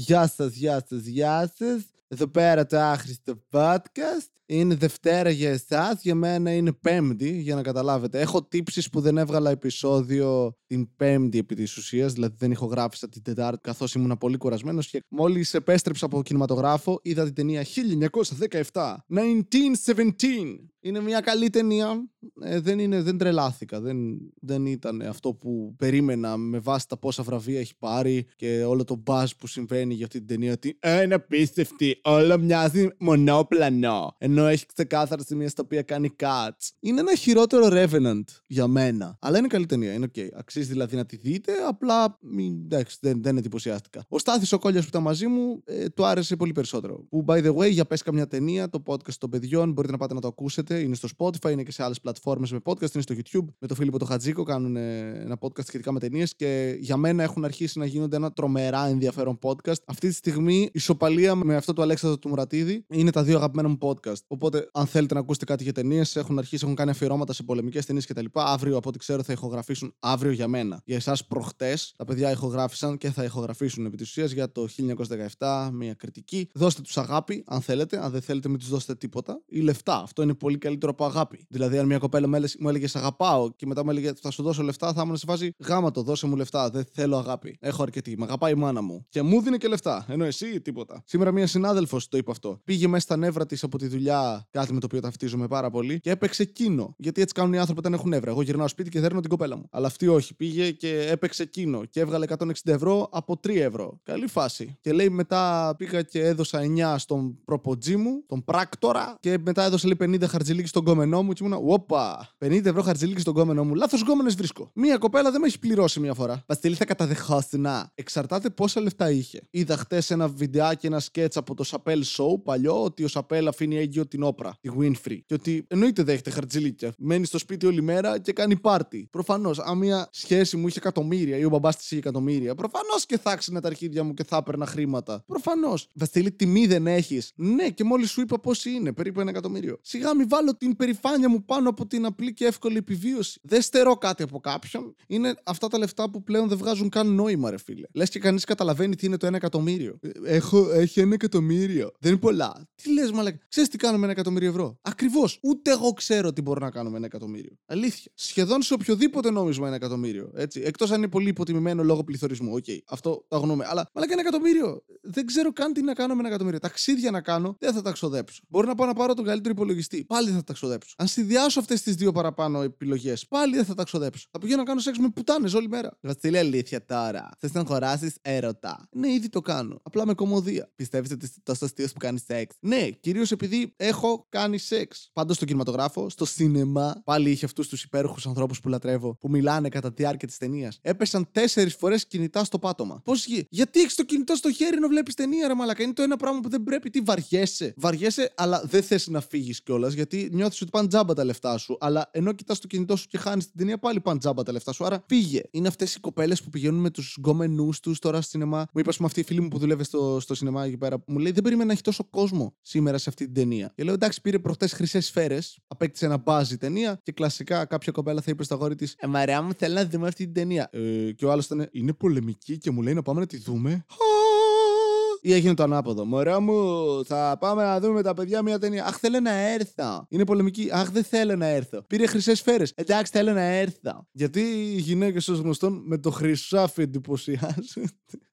Γεια σας, γεια σας, γεια σας. Εδώ πέρα το άχρηστο podcast. Είναι Δευτέρα για εσάς, για μένα είναι Πέμπτη, για να καταλάβετε. Έχω τύψεις που δεν έβγαλα επεισόδιο την Πέμπτη επί της ουσίας, δηλαδή δεν ηχογράφησα την Τετάρτη, καθώς ήμουν πολύ κουρασμένος και μόλις επέστρεψα από κινηματογράφο, είδα την ταινία 1917. 1917. Είναι μια καλή ταινία. Ε, δεν, είναι, δεν τρελάθηκα. Δεν, δεν ήταν αυτό που περίμενα με βάση τα πόσα βραβεία έχει πάρει και όλο το μπάζ που συμβαίνει για αυτή την ταινία. Ότι είναι απίστευτη. Όλο μοιάζει μονόπλανο. Ενώ έχει ξεκάθαρα σημεία στα οποία κάνει cuts. Είναι ένα χειρότερο Revenant για μένα. Αλλά είναι καλή ταινία. Είναι ok. Αξίζει δηλαδή να τη δείτε. Απλά εντάξει, δεν, δεν εντυπωσιάστηκα. Ο Στάθης ο Κόλια που ήταν μαζί μου ε, του άρεσε πολύ περισσότερο. Που by the way, για πες καμιά ταινία, το podcast των παιδιών μπορείτε να πάτε να το ακούσετε είναι στο Spotify, είναι και σε άλλες πλατφόρμες με podcast, είναι στο YouTube. Με τον Φίλιππο το Χατζίκο κάνουν ένα podcast σχετικά με ταινίες και για μένα έχουν αρχίσει να γίνονται ένα τρομερά ενδιαφέρον podcast. Αυτή τη στιγμή, ισοπαλία με αυτό του Αλέξανδρου του Μουρατίδη είναι τα δύο αγαπημένα μου podcast. Οπότε, αν θέλετε να ακούσετε κάτι για ταινίες, έχουν αρχίσει, έχουν κάνει αφιερώματα σε πολεμικές ταινίες κτλ. Αύριο, από ό,τι ξέρω, θα ηχογραφήσουν αύριο για μένα. Για εσάς, προχτές, τα παιδιά ηχογράφησαν και θα ηχογραφήσουν επί της ουσίας για το 1917, μια κριτική. Δώστε τους αγάπη, αν θέλετε. Αν δεν θέλετε, μην τους δώσετε τίποτα. Ή λεφτά. Αυτό είναι πολύ καλύτερο από αγάπη. Δηλαδή, αν μια κοπέλα μου έλεγε Σ' αγαπάω και μετά μου έλεγε Θα σου δώσω λεφτά, θα ήμουν σε φάση Γάμα το, δώσε μου λεφτά. Δεν θέλω αγάπη. Έχω αρκετή. Με αγαπάει η μάνα μου. Και μου δίνει και λεφτά. Ενώ εσύ τίποτα. Σήμερα μια συνάδελφος το είπε αυτό. Πήγε μέσα στα νεύρα της από τη δουλειά, κάτι με το οποίο ταυτίζομαι πάρα πολύ, και έπαιξε κίνο. Γιατί έτσι κάνουν οι άνθρωποι όταν έχουν νεύρα. Εγώ γυρνάω σπίτι και δέρνω την κοπέλα μου. Αλλά αυτή όχι. Πήγε και έπαιξε κίνο και έβγαλε 160 ευρώ από 3 ευρώ. Καλή φάση. Και λέει μετά πήγα και έδωσα 9 στον προποτζή μου, τον πράκτορα, και μετά έδωσε λέει 50 χαρτζηλίκι στον κόμενό μου και ήμουνα, Όπα, 50 ευρώ χαρτζηλίκι στον κόμενό μου. Λάθος γκόμενε βρίσκω. Μία κοπέλα δεν με έχει πληρώσει μία φορά. Παστιλή θα καταδεχώσει να. Εξαρτάται πόσα λεφτά είχε. Είδα χτες ένα βιντεάκι, ένα σκέτς από το Σαπέλ Show παλιό, ότι ο Σαπέλ αφήνει έγκυο την όπρα, τη Winfrey. Και ότι εννοείται δέχεται χαρτζηλίκια. Μένει στο σπίτι όλη μέρα και κάνει πάρτι. Προφανώς, αν μια σχέση μου είχε εκατομμύρια ή ο μπαμπάς της είχε εκατομμύρια, προφανώς και θα ξύνε τα αρχίδια μου και θα έπαιρνα χρήματα. Προφανώς. Βαστιλή, τιμή δεν έχεις. Ναι, και μόλις σου είπα πώ είναι, περίπου ένα εκατομμύριο. Σιγά μη βάλω την περηφάνεια μου πάνω από την απλή και εύκολη επιβίωση. Δεν στερώ κάτι από κάποιον. Είναι αυτά τα λεφτά που πλέον δεν βγάζουν καν νόημα, ρε φίλε. Λες και κανείς καταλαβαίνει τι είναι το ένα εκατομμύριο. Ε, έχω, έχει ένα εκατομμύριο. Δεν είναι πολλά. Τι λες, μαλάκα. Ξέρεις τι κάνω με ένα εκατομμύριο ευρώ; Ακριβώς. Ούτε εγώ ξέρω τι μπορώ να κάνω με ένα εκατομμύριο. Αλήθεια. Σχεδόν σε οποιοδήποτε νόμισμα ένα εκατομμύριο. Έτσι. Εκτός αν είναι πολύ υποτιμημένο λόγω πληθωρισμού. OK. Okay. Αυτό το αγνοούμε. Αλλά μαλάκα ένα εκατομμύριο. Δεν ξέρω καν τι να κάνω με ένα εκατομμύριο. Ταξίδια να κάνω δεν θα τα ξοδέψω. Μπορεί να πάω να πάρω τον καλύτερο υπολογιστή. Πάλι θα τα ξοδέψω. Αν συνδυάσω αυτές τις δύο παραπάνω επιλογές, πάλι δεν θα τα ξοδέψω. Θα πηγαίνω να κάνω σεξ με πουτάνες όλη μέρα. Βασίλη, αλήθεια τώρα. Θες να αγοράσεις έρωτα. Ναι, ήδη το κάνω. Απλά με κωμωδία. Πιστεύετε ότι είσαι τόσο αστείος που κάνεις σεξ; Ναι, κυρίως επειδή έχω κάνει σεξ. Πάντως στο κινηματογράφο, στο σινεμά, πάλι είχε αυτούς τους υπέροχους ανθρώπους που λατρεύω που μιλάνε κατά τη διάρκεια της ταινίας. Έπεσαν τέσσερις φορές κινητά στο πάτωμα. Πώς γι... Γιατί έχεις το κινητό στο χέρι να βλέπεις ταινία, ρε Μαλακά. Είναι το ένα πράγμα που δεν πρέπει. Τι βαριέσαι. Βαριέσαι, αλλά δεν θες να φύγεις κιόλας γιατί νιώθεις ότι πάνε τζάμπα τα λεφτά σου. Αλλά ενώ κοιτάς το κινητό σου και χάνεις την ταινία, πάλι πάνε τζάμπα τα λεφτά σου. Άρα πήγε. Είναι αυτές οι κοπέλες που πηγαίνουν με τους γκόμενού τους τώρα στο σινεμά. Μου είπα, πούμε, αυτή η φίλη μου που δουλεύει στο, στο σινεμά εκεί πέρα, μου λέει: Δεν περίμενα να έχει τόσο κόσμο σήμερα σε αυτή την ταινία. Και λέω: Εντάξει, πήρε προχτές χρυσές σφαίρες, απέκτησε ένα μπάζι ταινία και κλασικά κάποια κοπέλα θα είπε στο αγόρι της: Ε, Μαριά μου, θέλει να δούμε αυτή την ταινία. Ε, και ο άλλος ήταν: Είναι πολεμική και μου λέει να πάμε να τη δούμε ή έγινε το ανάποδο. Μωρά μου, θα πάμε να δούμε με τα παιδιά μια ταινία. Αχ, θέλω να έρθω. Είναι πολεμική. Αχ, δεν θέλω να έρθω. Πήρε χρυσές σφαίρες. Εντάξει, θέλω να έρθω. Γιατί οι γυναίκες ως γνωστόν με το χρυσάφι εντυπωσιάζουν.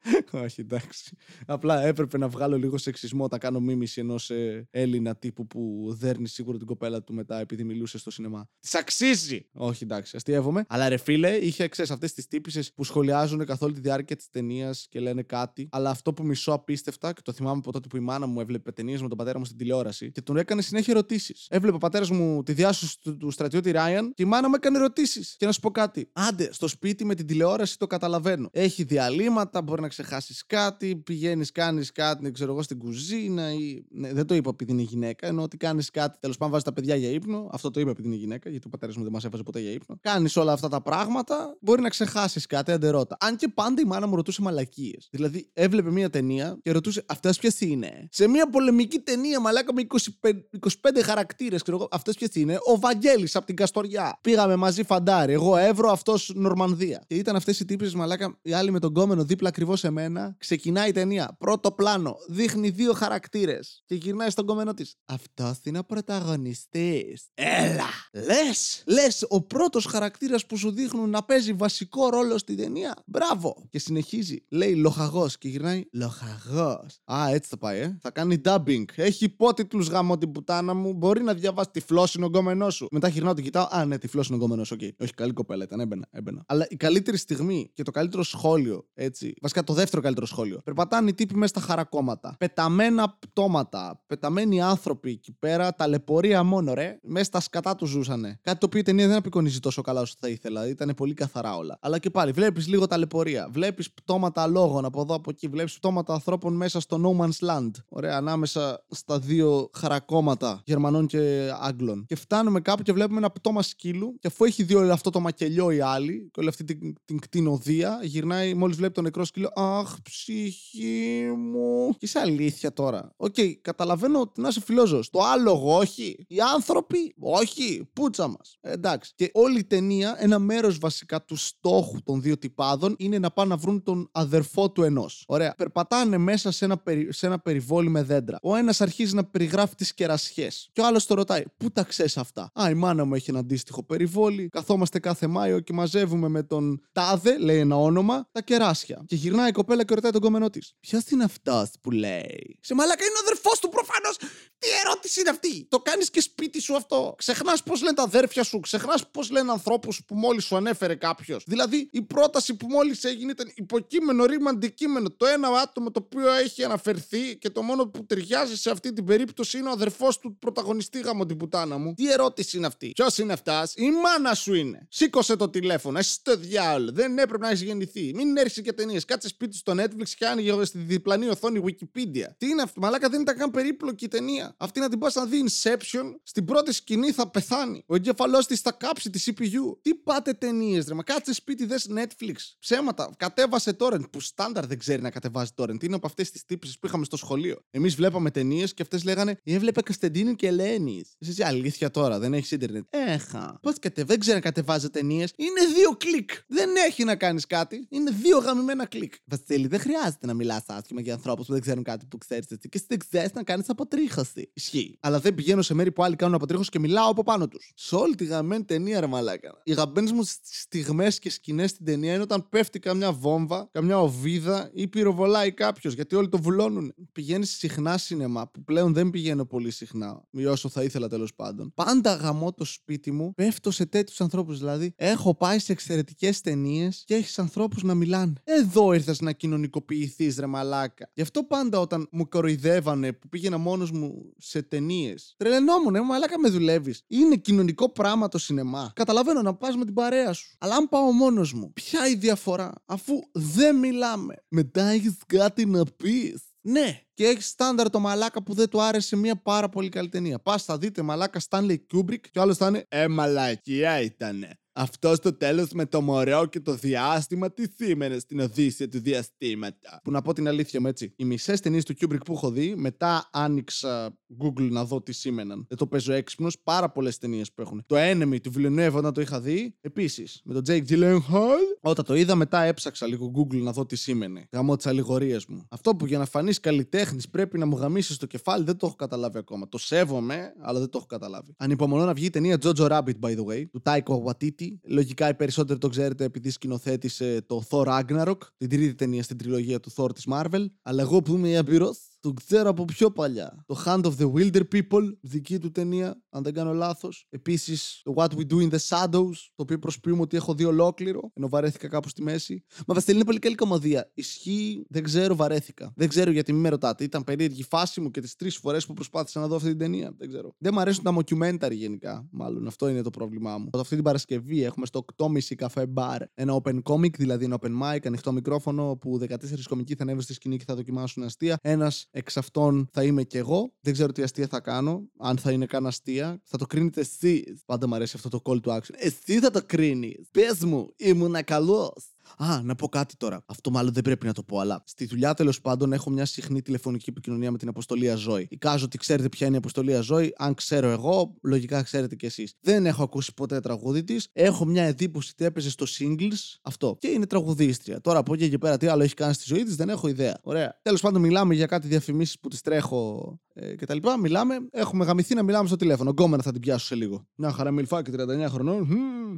Όχι, εντάξει. Απλά έπρεπε να βγάλω λίγο σεξισμό όταν κάνω μίμηση ενός ε, Έλληνα τύπου που δέρνει σίγουρα την κοπέλα του μετά επειδή μιλούσε στο σινεμά. Της αξίζει! Όχι, εντάξει, αστείευομαι. Αλλά ρε φίλε, είχε ξέρεις αυτές τις τύπησες που σχολιάζουν καθ' όλη τη διάρκεια της ταινίας και λένε κάτι. Αλλά αυτό που μισώ απίστευτα και το θυμάμαι από τότε που η μάνα μου έβλεπε ταινίες με τον πατέρα μου στην τηλεόραση και τον έκανε συνέχεια ερωτήσεις. Έβλεπε ο πατέρας μου τη διάσωση του, του στρατιώτη Ράιαν και η μάνα μου έκανε ερωτήσεις. Και να σου πω κάτι. Άντε, στο σπίτι με την τηλεόραση το καταλαβαίνω. Έχει διαλύματα, μπορεί να ξεχάσεις κάτι, πηγαίνεις, κάνεις κάτι, δεν ξέρω εγώ, στην κουζίνα ή. Ναι, δεν το είπα επειδή είναι γυναίκα, ενώ ότι κάνεις κάτι, τέλος πάντων βάζεις τα παιδιά για ύπνο. Αυτό το είπα επειδή είναι γυναίκα, γιατί ο πατέρας μου δεν μας έβαζε ποτέ για ύπνο. Κάνεις όλα αυτά τα πράγματα, μπορεί να ξεχάσεις κάτι, αντερότα. Αν και πάντα η μάνα μου ρωτούσε μαλακίες. Δηλαδή έβλεπε μία ταινία και ρωτούσε αυτές ποιες είναι; Σε μία πολεμική ταινία, μαλάκα με 25, 25 χαρακτήρες, ξέρω εγώ, αυτές ποιες είναι; Ο Βαγγέλης από την Καστοριά. Πήγαμε μαζί φαντάρι. Εγώ Εύρο, αυτός Νορμανδία. Και ήταν αυτές οι τύπες μαλάκα, οι άλλοι με τον κόμενο δίπλα ακριβώς σε μένα, ξεκινάει η ταινία. Πρώτο πλάνο. Δείχνει δύο χαρακτήρες. Και γυρνάει στον κομμένο της. Αυτό είναι ο πρωταγωνιστής. Έλα! Λες! Λες ο πρώτος χαρακτήρας που σου δείχνουν να παίζει βασικό ρόλο στην ταινία. Μπράβο! Και συνεχίζει. Λέει λοχαγός και γυρνάει λοχαγός. Α, έτσι θα πάει, ε. Θα κάνει dubbing. Έχει υπότιτλους γάμο την πουτάνα μου. Μπορεί να διαβάσει τυφλό είναι ο γκόμενό σου. Μετά γυρνάω και κοιτάω. Α, ναι, τυφλό είναι ο γκόμενό. Okay. Όχι, καλή κοπέλα ήταν. Έμπαινα, έμπαινα. Αλλά η καλύτερη στιγμή και το καλύτερο σχόλιο, έτσι. Βασικά το δεύτερο καλύτερο σχόλιο. Περπατάνε οι τύποι μέσα στα χαρακόμματα. Πεταμένα πτώματα. Πεταμένοι άνθρωποι εκεί πέρα. Ταλαιπωρία μόνο, ρε. Μέσα στα σκατά τους ζούσανε. Κάτι το οποίο η ταινία δεν απεικονίζει τόσο καλά όσο θα ήθελα. Ήταν πολύ καθαρά όλα. Αλλά και πάλι βλέπεις λίγο ταλαιπωρία. Βλέπεις πτώματα λόγων από εδώ από εκεί. Βλέπεις πτώματα ανθρώπων μέσα στο No Man's Land. Ωραία, ανάμεσα στα δύο χαρακώματα Γερμανών και Άγγλων. Και φτάνουμε κάπου και βλέπουμε ένα πτώμα σκύλου. Και αφού έχει δει όλο αυτό το μακελιό η άλλη και όλη αυτή την, την κτηνοδία, γυρνάει μόλις βλέπει το νεκρό σκύλο. Αχ, ψυχή μου. Και σε αλήθεια τώρα. OK, okay, καταλαβαίνω ότι να είσαι φιλόζωος. Το άλογο, όχι. Οι άνθρωποι, όχι. Πούτσα μας. Ε, εντάξει. Και όλη η ταινία, ένα μέρος βασικά του στόχου των δύο τυπάδων είναι να πάνε να βρουν τον αδερφό του ενός. Ωραία. Περπατάνε μέσα σε ένα, περι... σε ένα περιβόλι με δέντρα. Ο ένας αρχίζει να περιγράφει τις κερασιές. Και ο άλλος τον ρωτάει, Πού τα ξέρεις αυτά; Α, η μάνα μου έχει ένα αντίστοιχο περιβόλι. Καθόμαστε κάθε Μάιο και μαζεύουμε με τον Τάδε, λέει ένα όνομα, τα κεράσια. Και γυρνάει η κοπέλα και ρωτάει τον κόμενό της. Ποιο είναι αυτό που λέει. Σε μαλάκα είναι ο αδερφός του προφανώς. Τι ερώτηση είναι αυτή; Το κάνεις και σπίτι σου αυτό; Ξεχνάς πώς λένε τα αδέρφια σου; Ξεχνάς πώς λένε ανθρώπους που μόλις σου ανέφερε κάποιος; Δηλαδή η πρόταση που μόλις έγινε ήταν υποκείμενο, ρήμα, αντικείμενο. Το ένα άτομο το οποίο έχει αναφερθεί και το μόνο που ταιριάζει σε αυτή την περίπτωση είναι ο αδερφός του πρωταγωνιστή γάμο την πουτάνα μου. Τι ερώτηση είναι αυτή; Ποιος είναι αυτάς, η μάνα σου είναι. Σήκωσε το τηλέφωνο, εσύ το διάολο. Δεν έπρεπε να έχεις γεννηθεί. Μην έρθει και ταινίες. Κάτσε σπίτι στο Netflix και άνοιγε στη διπλανή οθόνη Wikipedia. Τι είναι αυτό, μαλάκα δεν ήταν καν περίπλοκη ταινία. Αυτή να την πας να δει Inception, στην πρώτη σκηνή θα πεθάνει. Ο εγκέφαλό της θα κάψει τη CPU. Τι πάτε ταινίες, ρε, μα κάτσε σπίτι δες Netflix. Ψέματα. Κατέβασε torrent που στάνταρ δεν ξέρει να κατεβάζει torrent. Είναι από αυτές τις τύπισσες που είχαμε στο σχολείο. Εμείς βλέπαμε ταινίες και αυτές λέγανε Έβλεπα Κωνσταντίνου και Ελένης. Εσύ αλήθεια τώρα, δεν έχεις ίντερνετ. Έχα. Πώς κατεβάζει, δεν ξέρει να κατεβάζει ταινίες. Είναι δύο κλικ. Δεν έχει να κάνεις κάτι. Είναι δύο γαμημένα κλικ. Βασίλη, δεν χρειάζεται να μιλάς άσχημα για ανθρώπους που δεν ξέρουν κάτι που ξέρεις εσύ. Και εσύ δεν ξέρεις να κάνεις αποτρίχωση. Ισχύει. Αλλά δεν πηγαίνω σε μέρη που άλλοι κάνουν αποτρίχωση και μιλάω από πάνω τους. Σε όλη τη γαμημένη ταινία, ρε μαλάκα. Οι αγαπημένες μου στιγμές και σκηνές στην ταινία είναι όταν πέφτει καμιά βόμβα, καμιά οβίδα ή πυροβολάει κάποιος γιατί όλοι το βουλώνουν. Πηγαίνεις συχνά σινεμά που πλέον δεν πηγαίνω πολύ συχνά, ή όσο θα ήθελα τέλος πάντων. Πάντα γαμώ το σπίτι μου, πέφτω σε τέτοιους ανθρώπους. Δηλαδή, έχω πάει σε εξαιρετικές ταινίες και έχεις ανθρώπους να μιλάνε. Εδώ ήρθες να κοινωνικοποιηθείς, ρε μαλάκα. Γι' αυτό πάντα όταν μου κοροϊδεύανε που πήγαινα μόνος μου σε ταινίες. Τρελαινόμουν, ε, μαλάκα με δουλεύεις. Είναι κοινωνικό πράγμα το σινεμά. Καταλαβαίνω να πας με την παρέα σου. Αλλά αν πάω μόνος μου, ποια η διαφορά, αφού δεν μιλάμε. Μετά έχεις κάτι να πεις. Ναι, και έχεις στάνταρ το μαλάκα που δεν του άρεσε μια πάρα πολύ καλή ταινία. Πας, θα δείτε μαλάκα Stanley Kubrick και ο άλλος θα είναι Ε, μαλακία ήτανε. Αυτό στο τέλος με το μωρό και το διάστημα τι σήμαινε στην Οδύσσια του διαστήματα; Που να πω την αλήθεια μου έτσι. Οι μισές ταινίες του Kubrick που έχω δει, μετά άνοιξα Google να δω τι σήμαιναν. Δεν το παίζω έξυπνος. Πάρα πολλές ταινίες που έχουν. Το Enemy του Villeneuve όταν το είχα δει. Επίσης. Με τον Jake Gyllenhaal. Όταν το είδα, μετά έψαξα λίγο Google να δω τι σήμαινε. Γαμώ τις αλληγορίες μου. Αυτό που για να φανείς καλλιτέχνης πρέπει να μου γαμίσεις το κεφάλι δεν το έχω καταλάβει ακόμα. Το σέβομαι, αλλά δεν το έχω καταλάβει. Ανυπομονώ να βγει η ταινία Jojo Rabbit, by the way, του Taiko Waititi Λογικά οι περισσότεροι το ξέρετε επειδή σκηνοθέτησε το Thor Ragnarok, την τρίτη ταινία στην τριλογία του Thor της Marvel. Αλλά εγώ που είμαι ιαπηρός, το ξέρω από πιο παλιά. Το Hand of the Wilder People, δική του ταινία, αν δεν κάνω λάθος. Επίσης, το What We Do in the Shadows, το οποίο προσποιούμε ότι έχω δει ολόκληρο, ενώ βαρέθηκα κάπου στη μέση. Μα Βασίλη είναι πολύ καλή κομμωδία. Ισχύει, δεν ξέρω, βαρέθηκα. Δεν ξέρω γιατί μην με ρωτάτε. Ήταν περίεργη φάση μου και τις τρεις φορές που προσπάθησα να δω αυτή την ταινία. Δεν ξέρω. Δεν μου αρέσουν τα mockumentary γενικά. Μάλλον αυτό είναι το πρόβλημά μου. Αυτή την Παρασκευή έχουμε στο 8.30 καφέ bar ένα open comic, δηλαδή ένα open mic, ανοιχτό μικρόφωνο που 14 κομικοί θα ανέβουν στη σκηνή και θα δοκιμάσουν αστεία. Ένας Εξ αυτών θα είμαι κι εγώ. Δεν ξέρω τι αστεία θα κάνω. Αν θα είναι καν αστεία. Θα το κρίνετε εσείς. Πάντα μου αρέσει αυτό το call to action. Εσύ θα το κρίνεις. Πες μου, ήμουν καλός. Α, να πω κάτι τώρα. Αυτό μάλλον δεν πρέπει να το πω, αλλά στη δουλειά τέλος πάντων έχω μια συχνή τηλεφωνική επικοινωνία με την Αποστολία Ζωή. Εικάζω ότι ξέρετε ποια είναι η Αποστολία Ζωή. Αν ξέρω εγώ, λογικά ξέρετε κι εσείς. Δεν έχω ακούσει ποτέ τραγούδι της. Έχω μια εντύπωση ότι έπαιζε στο singles αυτό. Και είναι τραγουδίστρια. Τώρα από εκεί και πέρα τι άλλο έχει κάνει στη ζωή της δεν έχω ιδέα. Ωραία. Τέλος πάντων, μιλάμε για κάτι διαφημίσεις που τις τρέχω ε, κτλ. Μιλάμε, έχουμε γαμηθεί να μιλάμε στο τηλέφωνο. Γκόμενα θα την πιάσω σε λίγο. Μια χαρά μιλφάκι 39 χρονών.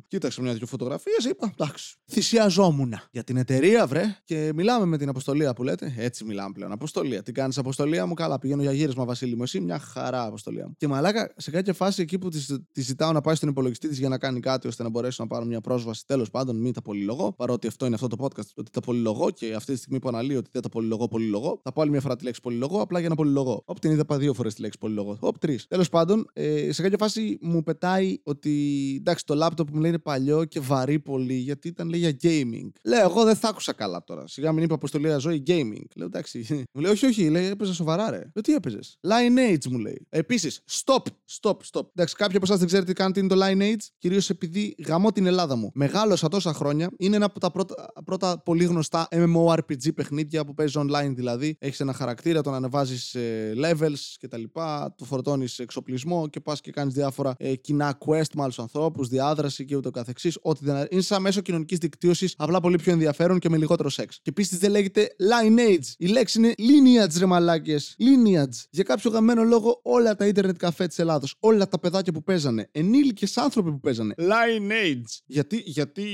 κοίταξε μια-δυο φωτογραφίες. Είπα, εντάξει. Θυσιαζόμουν για την εταιρεία, βρε. Και μιλάμε με την αποστολία που λέτε. Έτσι μιλάμε πλέον. Αποστολία. Τι κάνεις, αποστολία μου, καλά. Πηγαίνω για γύρισμα, Βασίλη μου. Εσύ μια χαρά, αποστολία μου. Και μαλάκα σε κάποια φάση εκεί που τη, τη ζητάω να πάει στον υπολογιστή της για να κάνει κάτι ώστε να μπορέσω να πάρω μια πρόσβαση. Τέλος πάντων, μην τα πολυλογώ. Παρότι αυτό είναι αυτό το podcast, ότι τα πολυλογώ και αυτή τη στιγμή που αναλύω ότι δεν τα πολυλογώ, πολυλογώ. Θα πω άλλη μια φορά τη λέξη πολυλογώ, απλά για να πολυλογώ. Όπ την είδα πα δύο φορές τη λέξη πολυλογώ. Όπ τρεις. Τέλος πάντων, ε, σε κάποια φάση μου πετάει ότι εντάξει, το λάπτοπ μου λέει είναι παλιό και βαρύ πολύ γιατί ήταν λέει για gaming. Λέω, εγώ δεν θα άκουσα καλά τώρα. Σιγά μην είπα αποστολή ζωή gaming. Λέω, εντάξει. Μου λέει, όχι, όχι, λέει, έπαιζε σοβαρά, ρε. Λέω, τι έπαιζες; Lineage μου λέει. Επίσης, stop, stop, stop. Εντάξει, κάποιοι από εσάς δεν ξέρετε καν τι είναι το Lineage, κυρίως επειδή γαμώ την Ελλάδα μου. Μεγάλωσα τόσα χρόνια. Είναι ένα από τα πρώτα, πρώτα πολύ γνωστά MMORPG παιχνίδια που παίζεις online δηλαδή. Έχεις ένα χαρακτήρα, τον ανεβάζεις ε, levels κτλ. Του φορτώνεις εξοπλισμό και πας και κάνεις διάφορα ε, κοινά quest με άλλους ανθρώπους, διάδραση και ούτω καθεξής. Ό,τι δεν είναι σαν μέσο κοινωνικής δικτύωσης, απλά πολύ πιο ενδιαφέρον και με λιγότερο σεξ. Και επίσης δεν λέγεται lineage. Η λέξη είναι lineage, ρε μαλάκες. Lineage. Για κάποιο γαμμένο λόγο, όλα τα internet καφέ της Ελλάδος, όλα τα παιδάκια που παίζανε, ενήλικες άνθρωποι που παίζανε. Lineage. Γιατί, γιατί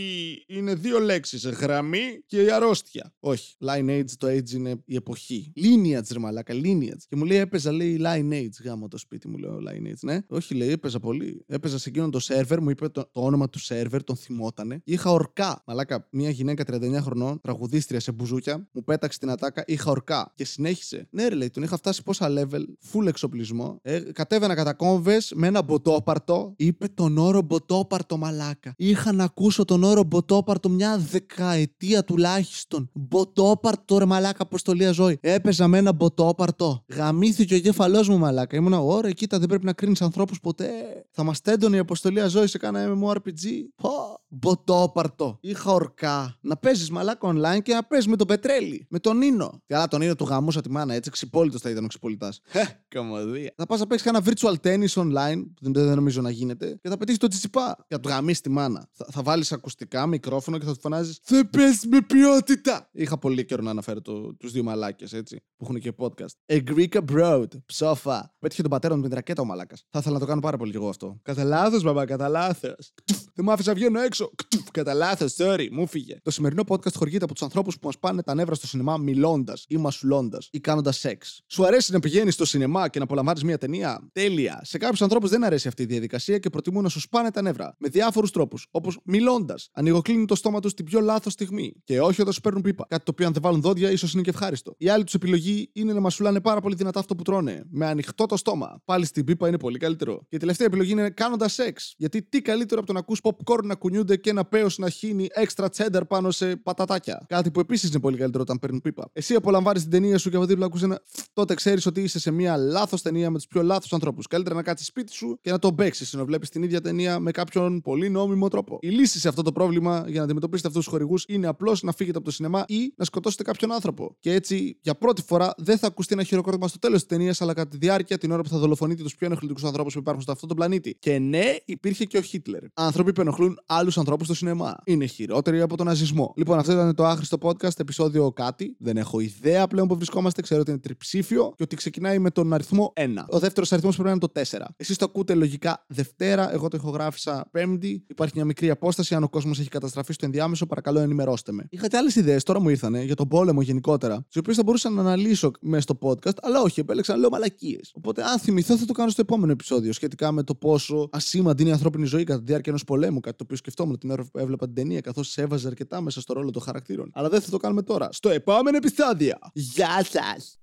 είναι δύο λέξεις. Γραμμή και η αρρώστια. Όχι. Lineage το age είναι η εποχή. Lineage, ρε μαλάκα. Lineage. Και μου λέει έπαιζα, λέει lineage. Γάμο το σπίτι μου, λέω lineage. Ναι. Όχι, λέει έπαιζα πολύ. Έπαιζα σε εκείνον το σερβερ, μου είπε το, το όνομα του σερβερ, τον θυμότανε. Είχα ορκά. Μαλάκα, μια γυναίκα 39 χρονών, τραγουδίστρια σε μπουζούκια, μου πέταξε την ατάκα, είχα ορκά. Και συνέχισε. Ναι, ρε, λέει, τον είχα φτάσει πόσα level, full εξοπλισμό. Ε, κατέβαινα κατά κόμβες με ένα μποτόπαρτο. Είπε τον όρο μποτόπαρτο, μαλάκα. Είχα να ακούσω τον όρο μποτόπαρτο μια δεκαετία τουλάχιστον. Μποτόπαρτο, ρε μαλάκα, αποστολία ζωή. Έπαιζα με ένα μποτόπαρτο. Γαμήθηκε ο κεφαλό μου, μαλάκα. Ήμουνα, ωραία, κοίτα, δεν πρέπει να κρίνεις ανθρώπους ποτέ. Θα μας τέντωνε η αποστολία ζωή σε κάνα MMORPG. Πω, μποτόπαρτο. Είχα ορκά. Να παίζεις μαλάκα online και να παίζεις με τον Πετρέλη. Με τον Νίνο. Καλά, τον Νίνο του γαμούσα τη μάνα, έτσι. Ξυπόλυτος θα ήταν ο ξυπολιτά. Χε, καμωδία. Θα πας να παίξεις ένα virtual tennis online, που δεν, δεν νομίζω να γίνεται, και θα πετύχεις το τσιτσιπά. Και θα του γαμίσεις τη μάνα. Θα, θα βάλεις ακουστικά, μικρόφωνο και θα του φωνάζεις Δεν παίζει με ποιότητα. Είχα πολύ καιρό να αναφέρω το, τους δύο μαλάκες, έτσι, που έχουν και podcast. A Greek abroad, ψόφα. Πέτυχε τον πατέρα μου με την ρακέτα ο μαλάκας. Θα ήθελα να το κάνω πάρα πολύ εγώ αυτό. Κατά λάθος, μπαμπά, κατά λάθος. Δεν μ' άφησα να βγαίνω έξω. Κατά λάθος, sorry, μου φύγε. Το σημερινό podcast χορηγείται από τους ανθρώπους που μας πάνε τα νεύρα στο σινεμά μιλώντας ή μασουλώντας ή κάνοντας σεξ. Σου αρέσει να πηγαίνεις στο σινεμά και να απολαμβάνεις μια ταινία; Τέλεια. Σε κάποιους ανθρώπους δεν αρέσει αυτή η διαδικασία και προτιμούν να σου σπάνε τα νεύρα. Με διάφορους τρόπους. Όπως μιλώντας. Ανοιγοκλίνουν το στόμα τους στην πιο λάθος στιγμή. Και όχι όταν σου παίρνουν πίπα. Κάτι το οποίο αν δεν βάλουν δόντια ίσως είναι και ευχάριστο. Η άλλη τους επιλογή είναι να μασουλάνε πάρα πολύ δυνατά αυτό που τρώνε. Με ανοιχτό το στόμα. Πάλι στην πίπα είναι πολύ καλύτερο. Και η τελευταία επιλογή είναι κάνοντας σεξ. Γιατί τι καλύτερο από το να ακούς popcorn να κουνιούνται και ένα πέος να χύνει έξτρα τσέντερ πάνω σε πατατάκια. Κάτι που επίσης είναι πολύ καλύτερο όταν παίρνουν πίπα. Εσύ απολαμβάνεις την ταινία σου και από δίπλα ακούς ένα. Τότε ξέρεις ότι είσαι σε μια λάθος ταινία με τους πιο λάθος ανθρώπους. Καλύτερα να κάτσεις σπίτι σου και να το παίξεις να βλέπεις την ίδια ταινία με κάποιον πολύ νόμιμο τρόπο. Η λύση σε αυτό το πρόβλημα για να αντιμετωπίσετε αυτούς τους χορηγούς είναι απλώς να φύγετε από το σινεμά ή να σκοτώσετε κάποιον άνθρωπο. Και έτσι για πρώτη φορά δεν θα ακουστεί ένα χειροκρότημα στο τέλος της ταινίας, αλλά κατά τη διάρκεια την ώρα που θα δολοφονείτε τους πιο ενοχλητικούς ανθρώπους που υπάρχουν σε αυτόν τον πλανήτη. Και ναι, υπήρχε και ο Χίτλερ. Άνθρωποι που ενοχλούν άλλους ανθρώπους στο σινεμά. Είναι χειρότεροι από τον ναζισμό. Λοιπόν, αυτό ήταν το άχρηστο podcast, επεισόδιο κάτι. Δεν έχω ιδέα πλέον που βρισκόμαστε. Ξέρω ότι είναι τριψήφιο και ότι ξεκινάει με τον αριθμό 1. Ο δεύτερος αριθμός πρέπει να είναι το 4. Εσείς το ακούτε λογικά Δευτέρα, εγώ το ηχογράφησα Πέμπτη. Υπάρχει μια μικρή απόσταση. Αν ο κόσμος έχει καταστραφεί στο ενδιάμεσο, παρακαλώ ενημερώστε με. Είχατε άλλες ιδέες, τώρα μου ήρθανε για τον πόλεμο γενικότερα, τις οποίες θα μπορούσα να αναλύσω μέσα στο podcast, αλλά όχι, επέλεξα να λέω μαλακίες. Οπότε, αν θυμηθώ, θα το κάνω στο επόμενο επεισόδιο σχετικά με το πόσο ασήμαντη είναι η ανθρώπινη ζωή κατά τη διάρκεια ενός πολέμου, κάτι το οποίο σκεφτόμουν την ώρα που έβλεπα την ταινία, καθώς έβαζε αρκετά μέσα στο ρόλο των χαρακτήρων. Αλλά δεν θα το κάνουμε τώρα. Στο επόμενο επεισόδιο. Γεια σας!